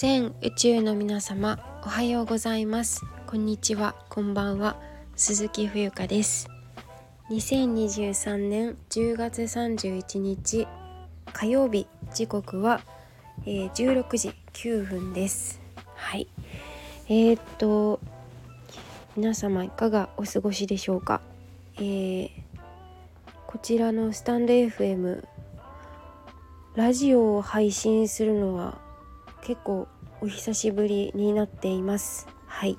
全宇宙の皆様おはようございます。こんにちは。こんばんは。鈴木冬香です。2023年10月31日火曜日。時刻は、えー、16時9分です。はい。えー、っと皆様いかがお過ごしでしょうか、えー、こちらのスタンド FM ラジオを配信するのは結構お久しぶりになっています。はい。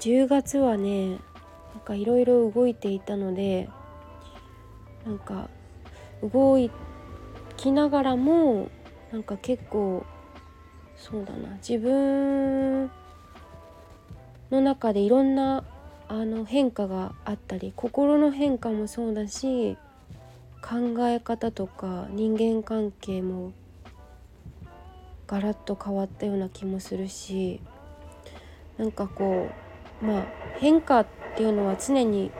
10月はねなんかいろいろ動いていたのでなんか動きながらもなんか結構そうだな。自分の中でいろんなあの変化があったり心の変化もそうだし考え方とか人間関係もガラッと変わったような気もするしなんかこうまあ変化っていうのは常に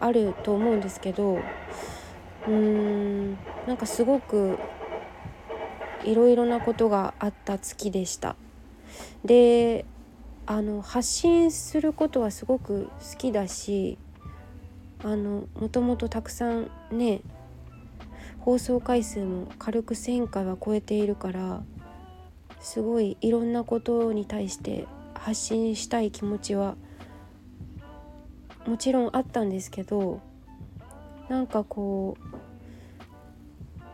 あると思うんですけどうーんなんかすごくいろいろなことがあった月でした。であの発信することはすごく好きだしあのもともとたくさんね放送回数も軽く1,000回は超えているからすごいいろんなことに対して発信したい気持ちはもちろんあったんですけどなんかこう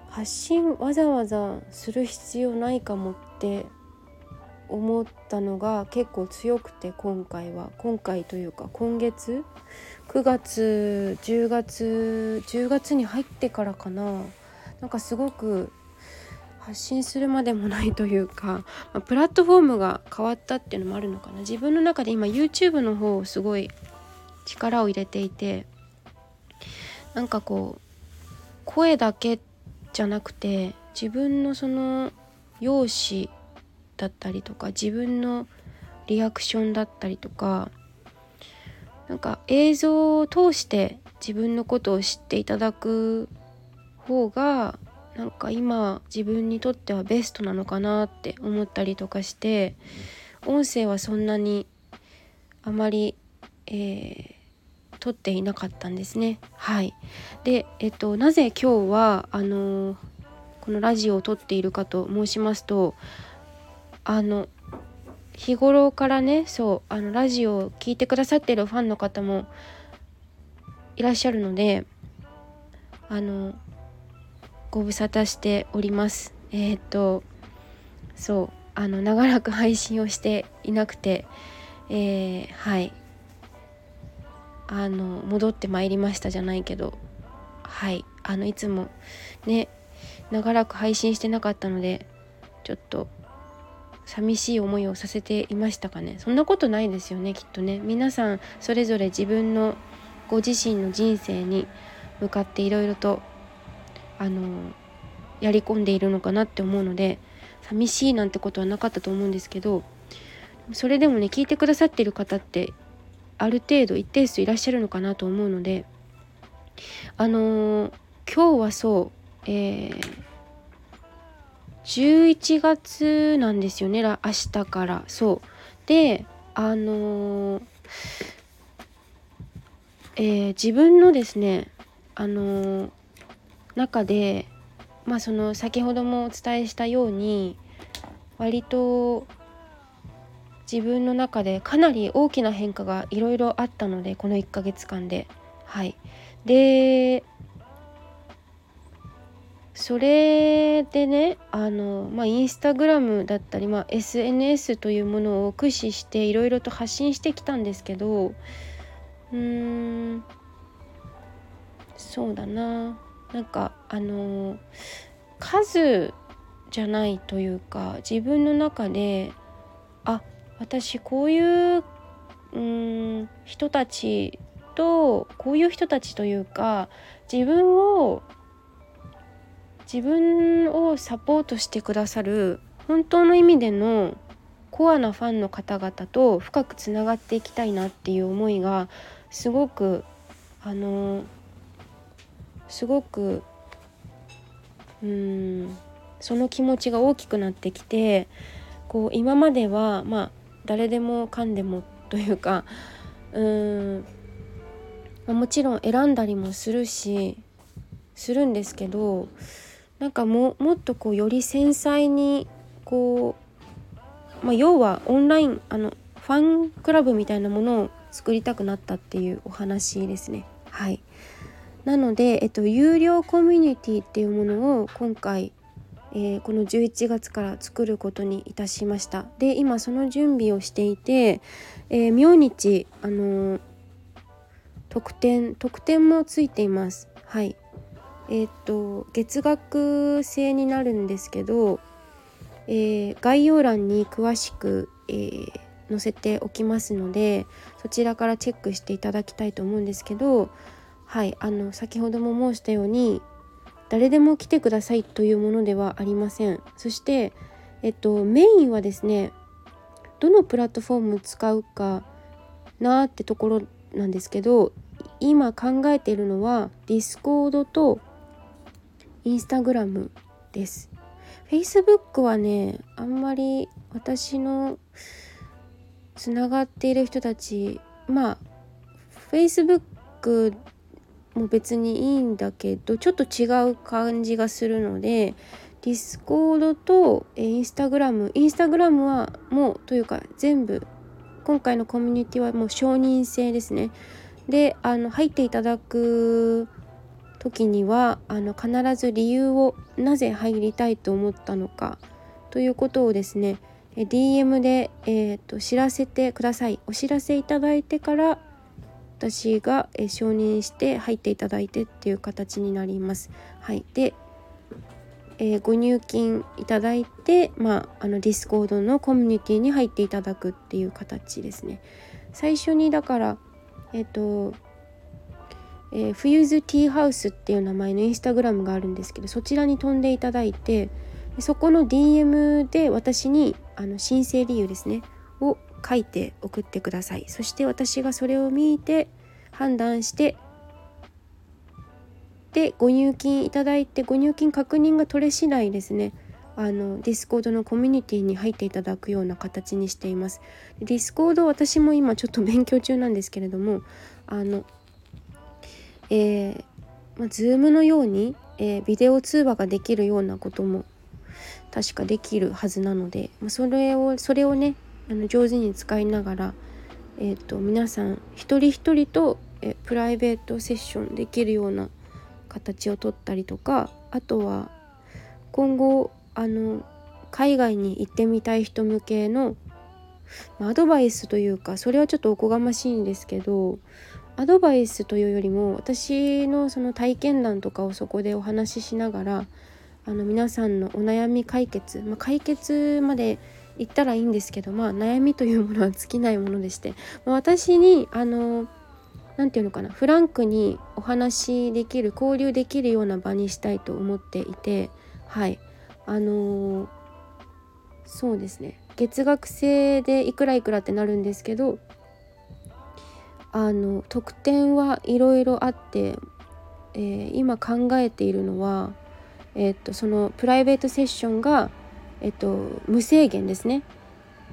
発信わざわざする必要ないかもって思ったのが結構強くて今回は。今回というか今月9月10月10月に入ってからかな。なんかすごく発信するまでもないというか、まあ、プラットフォームが変わったっていうのもあるのかな。自分の中で今 YouTube の方をすごい力を入れていてなんかこう声だけじゃなくて自分のその容姿だったりとか自分のリアクションだったりとかなんか映像を通して自分のことを知っていただく方がなんか今自分にとってはベストなのかなって思ったりとかして音声はそんなにあまり、えー、撮っていなかったんですね。はい、で、えっと、なぜ今日はあのこのラジオを撮っているかと申しますとあの日頃からねそうあのラジオを聴いてくださってるファンの方もいらっしゃるのであのご無沙汰しております。えっ、とそうあの長らく配信をしていなくてえー、はい。あの戻ってまいりましたじゃないけどはい。あのいつもね長らく配信してなかったのでちょっと寂しい思いをさせていましたかね。そんなことないですよねきっとね。皆さんそれぞれ自分のご自身の人生に向かっていろいろとあのやり込んでいるのかなって思うので寂しいなんてことはなかったと思うんですけどそれでもね聞いてくださってる方ってある程度一定数いらっしゃるのかなと思うのであのー、今日はそうえー、11月なんですよね明日から。そう。であのー、えー、自分のですねあの、中でまあその先ほどもお伝えしたように割と自分の中でかなり大きな変化がいろいろあったのでこの1ヶ月間で。はい。でそれでねあの、まあ、インスタグラムだったり、まあ、SNS というものを駆使していろいろと発信してきたんですけどうーんそうだな。なんかあの数じゃないというか自分の中であ私こういううん人たちとこういう人たちというか自分を自分をサポートしてくださる本当の意味でのコアなファンの方々と深くつながっていきたいなっていう思いがすごくあのすごくうんその気持ちが大きくなってきてこう今まではまあ誰でもかんでもというかうーん、まあ、もちろん選んだりもするしするんですけどなんかももっとこうより繊細にこう、まあ、要はオンラインあのファンクラブみたいなものを作りたくなったっていうお話ですね。はいなので、えっと、有料コミュニティっていうものを今回、えー、この11月から作ることにいたしました。で今その準備をしていて、えー、明日あのー、特典特典もついています。はい。えっと月額制になるんですけど、え概要欄に詳しく、え載せておきますのでそちらからチェックしていただきたいと思うんですけどはいあの先ほども申したように誰でも来てくださいというものではありません。そしてえっとメインはですねどのプラットフォーム使うかなってところなんですけど今考えているのはディスコードとインスタグラムです。Facebook はねあんまり私のつながっている人たちまあ Facebook も別にいいんだけどちょっと違う感じがするのでディスコードとインスタグラムインスタグラムはもうというか全部今回のコミュニティはもう承認制ですね。であの入っていただく時にはあの必ず理由をなぜ入りたいと思ったのかということをですね DM で、えーと知らせてください。お知らせいただいてから私が、え承認して入っていただいてっていう形になります。はい、で、えー、ご入金いただいて、まあ、あのディスコードのコミュニティに入っていただくっていう形ですね。最初にだからえっ、ー、とえー、冬's Tea House っていう名前のインスタグラムがあるんですけどそちらに飛んでいただいてそこの DM で私にあの申請理由ですね書いて送ってください。そして私がそれを見て判断してでご入金いただいてご入金確認が取れ次第ですね。あのディスコードのコミュニティに入っていただくような形にしています。ディスコード私も今ちょっと勉強中なんですけれどもあのえー、まあ、Zoom のように、えー、ビデオ通話ができるようなことも確かできるはずなので、ま、それをそれをねあの上手に使いながら、えーと、皆さん一人一人とえプライベートセッションできるような形をとったりとかあとは今後あの海外に行ってみたい人向けのアドバイスというかそれはちょっとおこがましいんですけどアドバイスというよりも私のその体験談とかをそこでお話ししながらあの皆さんのお悩み解決、まあ、解決まで言ったらいいんですけどまあ悩みというものは尽きないものでして、ま、私にあの何て言うのかなフランクにお話しできる交流できるような場にしたいと思っていてはい。あの、そうですね。月額制でいくらいくらってなるんですけどあの特典はいろいろあって、えー、今考えているのは、えー、っとそのプライベートセッションがえっと、無制限ですね。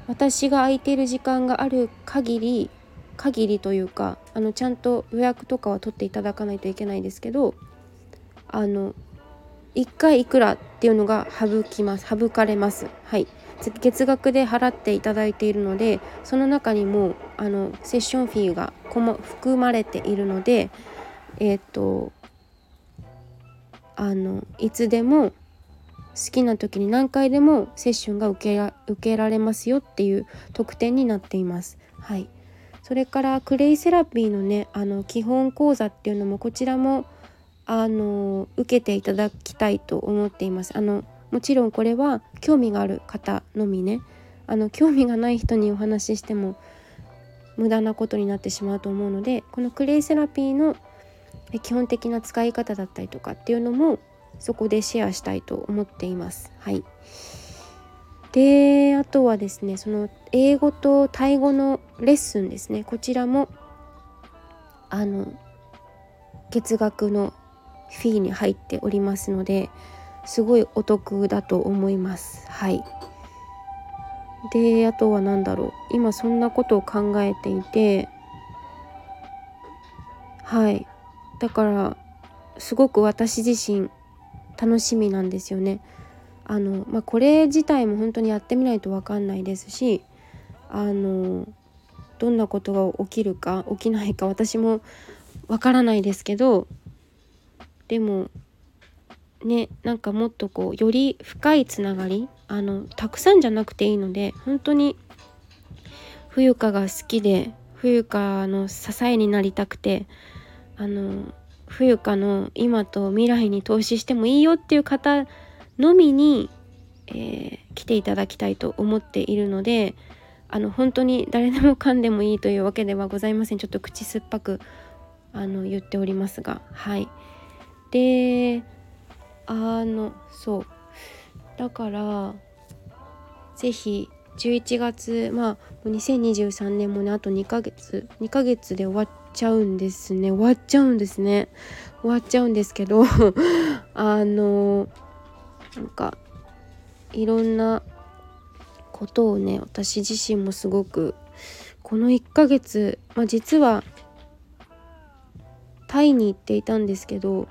私が空いている時間がある限り限りというかあのちゃんと予約とかは取っていただかないといけないですけどあの1回いくらっていうのが省きます省かれます。はい。月額で払っていただいているのでその中にもあのセッションフィーが含まれているのでえっ、とあのいつでも好きな時に何回でもセッションが受け受けられますよっていう特典になっています。はい、それからクレイセラピーのねあの基本講座っていうのもこちらもあの受けていただきたいと思っています。あのもちろんこれは興味がある方のみねあの興味がない人にお話ししても無駄なことになってしまうと思うのでこのクレイセラピーの基本的な使い方だったりとかっていうのもそこでシェアしたいと思っています。はい、であとはですねその英語とタイ語のレッスンですね。こちらもあの月額のフィーに入っておりますのですごいお得だと思います。はい。であとは何だろう。今そんなことを考えていてはい。だからすごく私自身楽しみなんですよね。あのまあ、これ自体も本当にやってみないと分かんないですしあのどんなことが起きるか起きないか私も分からないですけどでもねなんかもっとこうより深いつながりあのたくさんじゃなくていいので本当に冬香が好きで冬香の支えになりたくてあの冬香の今と未来に投資してもいいよっていう方のみに、えー、来ていただきたいと思っているのであの本当に誰でもかんでもいいというわけではございません。ちょっと口酸っぱくあの言っておりますが。はい。であのそう。だから是非11月まあ2023年もねあと2ヶ月2ヶ月で終わっちゃうんですね。終わっちゃうんですね。終わっちゃうんですけど あのなんかいろんなことをね私自身もすごくこの1ヶ月、まあ、実はタイに行っていたんですけど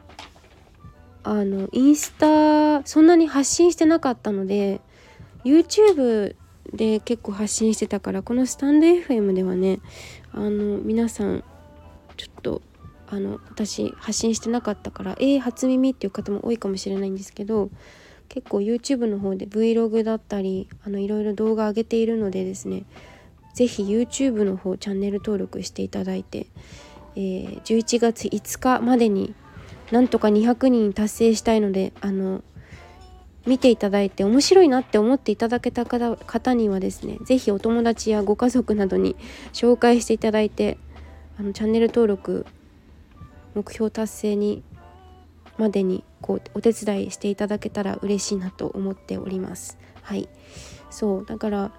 あのインスタそんなに発信してなかったので YouTube で結構発信してたからこのスタンド FM ではねあの皆さんあの私発信してなかったからえー、初耳っていう方も多いかもしれないんですけど結構 YouTube の方で Vlog だったりあのいろいろ動画上げているのでですね是非 YouTube の方チャンネル登録していただいて、えー、11月5日までになんとか200人達成したいのであの見ていただいて面白いなって思っていただけた方にはですね是非お友達やご家族などに紹介していただいてあのチャンネル登録目標達成にまでにこうお手伝いしていただけたら嬉しいなと思っております。はい。そうだから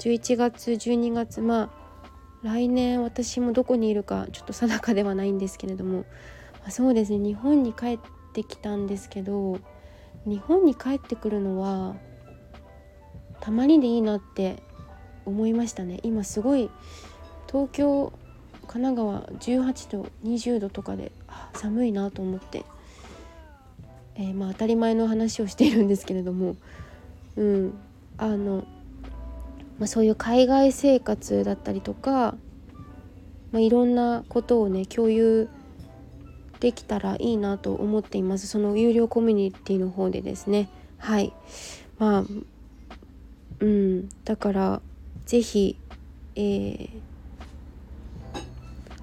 11月12月まあ来年私もどこにいるかちょっと定かではないんですけれどもあ、そうですね日本に帰ってきたんですけど日本に帰ってくるのはたまにでいいなって思いましたね。今すごい東京神奈川18度20度とかで寒いなと思って、えー、まあ当たり前の話をしているんですけれども。うん。あの、まあ、そういう海外生活だったりとか、まあ、いろんなことをね共有できたらいいなと思っています。その有料コミュニティの方でですね。はい。まあうん。だから是非えー、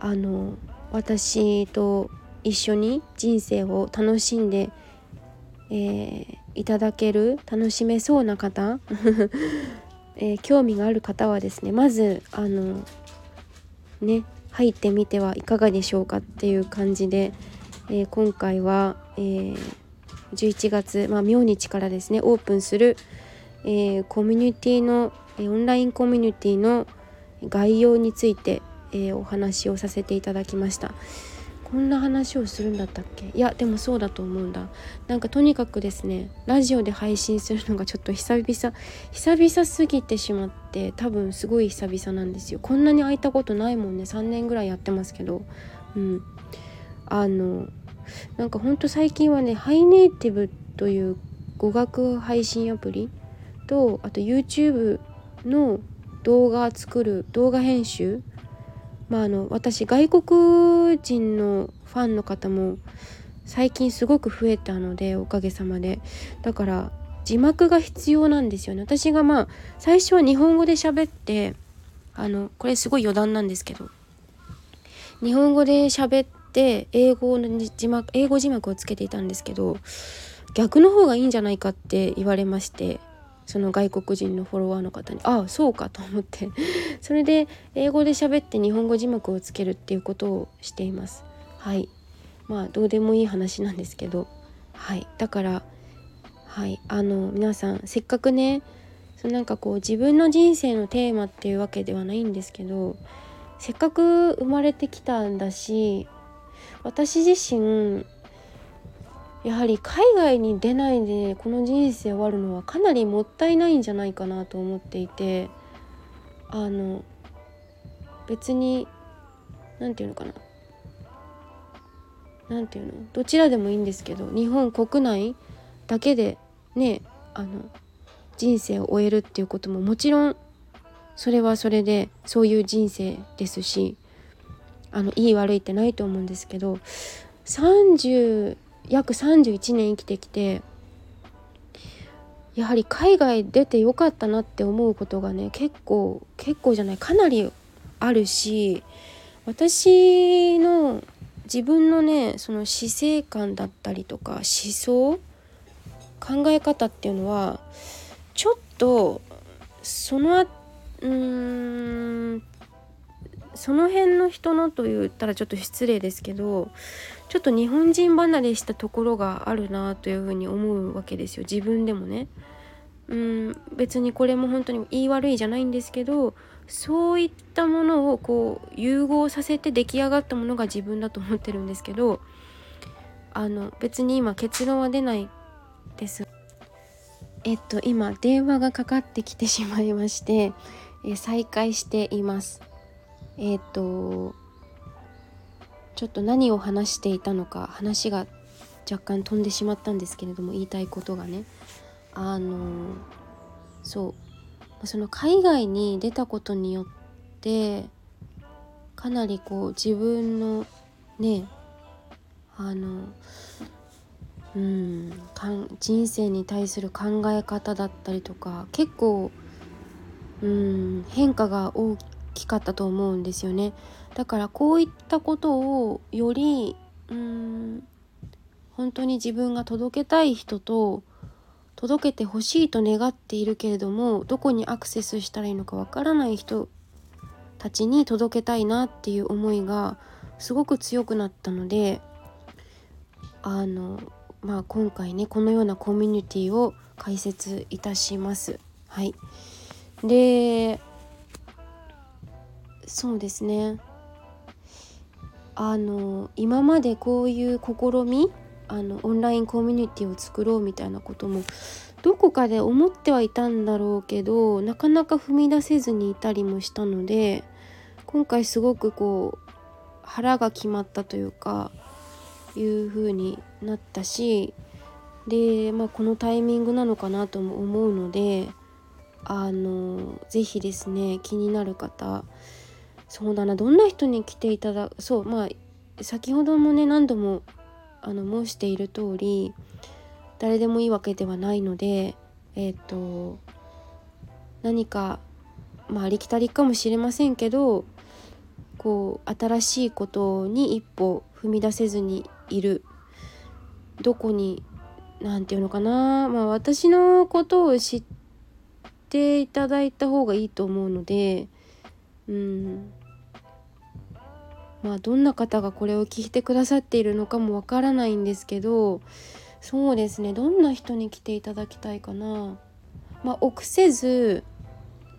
あの私と一緒に人生を楽しんで、えー、いただける楽しめそうな方、えー、興味がある方はですねまずあのね入ってみてはいかがでしょうかっていう感じで、えー、今回は、えー、11月、まあ、明日からですねオープンする、え、コミュニティの、えオンラインコミュニティの概要について、えお話をさせていただきました。こんな話をするんだったっけ？いやでもそうだと思うんだ。なんかとにかくですねラジオで配信するのがちょっと久々久々すぎてしまって多分すごい久々なんですよ。こんなに空いたことないもんね。3年ぐらいやってますけど。うん。あのなんかほんと最近はねハイネイティブという語学配信アプリ？とあと YouTube の動画作る動画編集まあ、あの私外国人のファンの方も最近すごく増えたのでおかげさまで。だから字幕が必要なんですよね。私がまあ最初は日本語で喋ってあのこれすごい余談なんですけど日本語で喋って英語の字幕英語字幕をつけていたんですけど逆の方がいいんじゃないかって言われましてその外国人のフォロワーの方にああそうかと思って。それで英語で喋って日本語字幕をつけるっていうことをしています。はい。まあどうでもいい話なんですけど。はい。だからはい。あの皆さんせっかくねそのなんかこう自分の人生のテーマっていうわけではないんですけどせっかく生まれてきたんだし私自身やはり海外に出ないでこの人生終わるのはかなりもったいないんじゃないかなと思っていてあの別に何て言うのかな。何て言うの？どちらでもいいんですけど日本国内だけでねあの人生を終えるっていうことももちろんそれはそれでそういう人生ですしあのいい悪いってないと思うんですけど30約31年生きてきてやはり海外出てよかったなって思うことがね結構結構じゃないかなりあるし私の自分のねその死生観だったりとか思想考え方っていうのはちょっとそのうんその辺の人のと言ったらちょっと失礼ですけどちょっと日本人離れしたところがあるなというふうに思うわけですよ。自分でもね。うん別にこれも本当に言い悪いじゃないんですけどそういったものをこう融合させて出来上がったものが自分だと思ってるんですけどあの別に今結論は出ないです。えっと今電話がかかってきてしまいまして、え再開しています。えっとちょっと何を話していたのか話が若干飛んでしまったんですけれども言いたいことがね。あのそう。その海外に出たことによってかなりこう自分のねあのうん人生に対する考え方だったりとか結構うん変化が大きかったと思うんですよねだからこういったことをよりうーん本当に自分が届けたい人と届けてほしいと願っているけれどもどこにアクセスしたらいいのかわからない人たちに届けたいなっていう思いがすごく強くなったのであのまあ今回ねこのようなコミュニティを開設いたします。はい、でそうですね。あの今までこういう試みあのオンラインコミュニティを作ろうみたいなこともどこかで思ってはいたんだろうけどなかなか踏み出せずにいたりもしたので今回すごくこう腹が決まったというかいう風になったしで、まあ、このタイミングなのかなとも思うのであの是非ですね気になる方そうだなどんな人に来ていただそうまあ先ほどもね何度もあの申している通り誰でもいいわけではないのでえっ、ー、と何かまあありきたりかもしれませんけどこう新しいことに一歩踏み出せずにいる。どこに何て言うのかなまあ私のことを知っていただいた方がいいと思うのでうん。まあどんな方がこれを聞いてくださっているのかもわからないんですけどそうですね。どんな人に来ていただきたいかな。まあ臆せず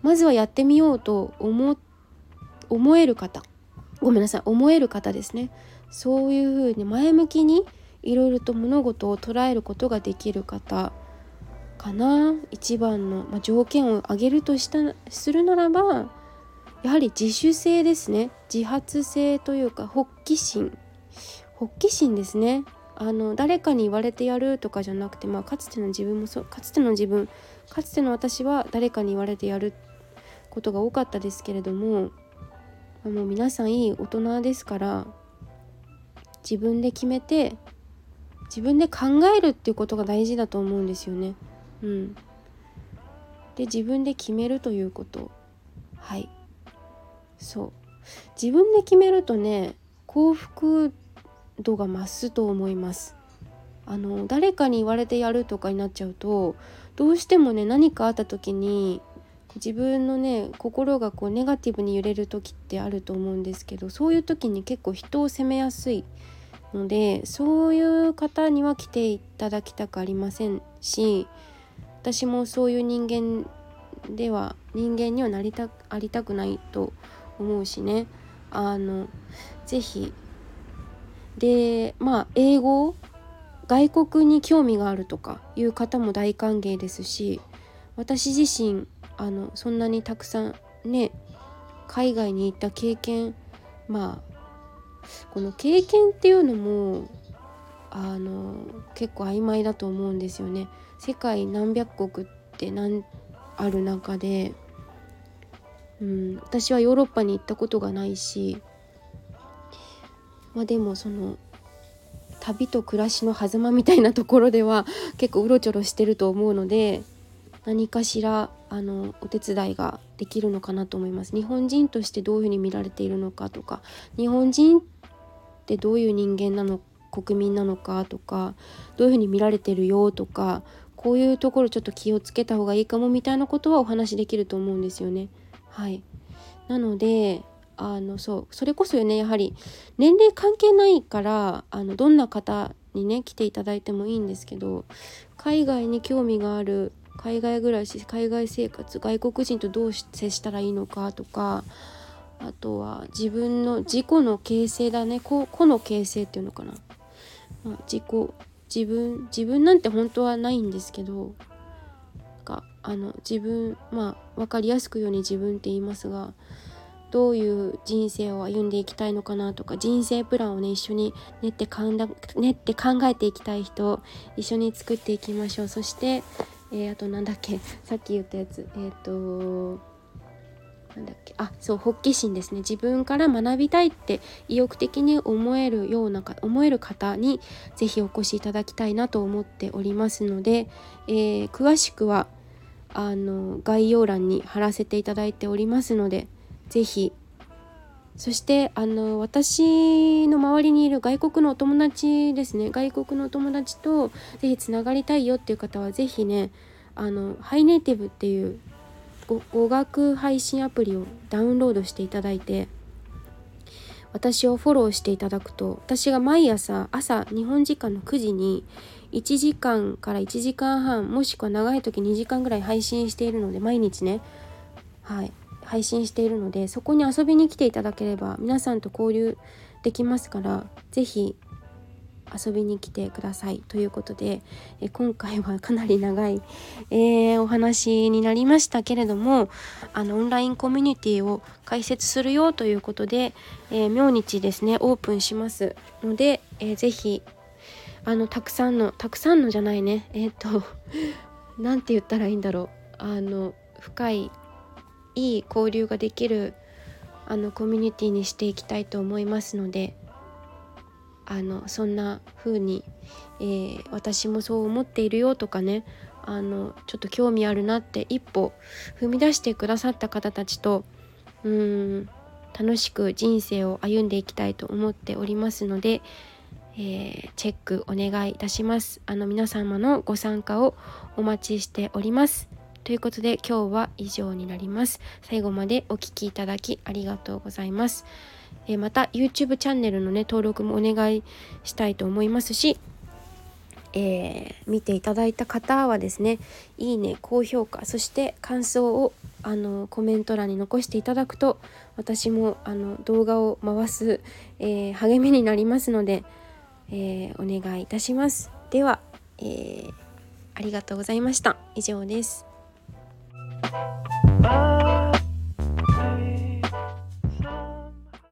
まずはやってみようと思思える方。ごめんなさい。思える方ですね。そういうふうに前向きにいろいろと物事を捉えることができる方かな。一番の、まあ、条件を挙げるとしたするならばやはり自主性ですね。自発性というか発起心。発起心ですね。あの誰かに言われてやるとかじゃなくて、まあ、かつての自分もそうかつての自分かつての私は誰かに言われてやることが多かったですけれどももう皆さんいい大人ですから自分で決めて自分で考えるっていうことが大事だと思うんですよね。うん、で自分で決めるということ。はい。そう。自分で決めるとね幸福度が増すと思います。あの誰かに言われてやるとかになっちゃうとどうしてもね何かあった時に自分のね心がこうネガティブに揺れる時ってあると思うんですけどそういう時に結構人を責めやすいのでそういう方には来ていただきたくありませんし私もそういう人間では人間にはなりたありたくないと思うしねあの是非でまあ英語外国に興味があるとかいう方も大歓迎ですし私自身あのそんなにたくさんね海外に行った経験まあこの経験っていうのもあの結構曖昧だと思うんですよね。世界何百国って何ある中で、うん、私はヨーロッパに行ったことがないしまあでもその旅と暮らしの狭間みたいなところでは結構うろちょろしてると思うので何かしらあのお手伝いができるのかなと思います。日本人としてどういうふうに見られているのかとか日本人ってどういう人間なの国民なのかとかどういうふうに見られてるよとかこういうところちょっと気をつけた方がいいかもみたいなことはお話しできると思うんですよね。はい。なのであのそうそれこそよねやはり年齢関係ないからあのどんな方にね来ていただいてもいいんですけど海外に興味がある海外暮らし海外生活外国人とどう接したらいいのかとかあとは自分の自己の形成だね個の形成っていうのかな、まあ、自己自分自分なんて本当はないんですけどかあの自分まあ分かりやすくように自分って言いますがどういう人生を歩んでいきたいのかなとか人生プランをね一緒に練ってかんだ練って考えていきたい人一緒に作っていきましょう。そして、えー、あと何だっけさっき言ったやつえっ、ー、となんだっけ？あそう発起心ですね。自分から学びたいって意欲的に思えるようなか思える方に是非お越しいただきたいなと思っておりますので、えー、詳しくはあの概要欄に貼らせていただいておりますので是非そしてあの私の周りにいる外国のお友達ですね。外国のお友達と是非つながりたいよっていう方は是非ねあのハイネイティブっていう語学配信アプリをダウンロードしていただいて私をフォローしていただくと私が毎朝朝日本時間の9時に1時間から1時間半もしくは長い時2時間ぐらい配信しているので毎日ねはい配信しているのでそこに遊びに来ていただければ皆さんと交流できますから是非遊びに来てくださいということで、え今回はかなり長い、えー、お話になりましたけれどもあのオンラインコミュニティを開設するよということで、えー、明日ですねオープンしますので、えー、ぜひあのたくさんのたくさんのじゃないねえっ、と何て言ったらいいんだろうあの深いいい交流ができるあのコミュニティにしていきたいと思いますのであのそんな風に、えー、私もそう思っているよとかねあのちょっと興味あるなって一歩踏み出してくださった方たちとうん楽しく人生を歩んでいきたいと思っておりますので、えー、チェックお願いいたしますあの皆様のご参加をお待ちしておりますということで今日は以上になります。最後までお聴きいただきありがとうございます。え、また YouTube チャンネルのね登録もお願いしたいと思いますし、えー、見ていただいた方はですねいいね高評価そして感想をあのコメント欄に残していただくと私もあの動画を回す、えー、励みになりますので、えお願いいたします。では、えありがとうございました。以上です。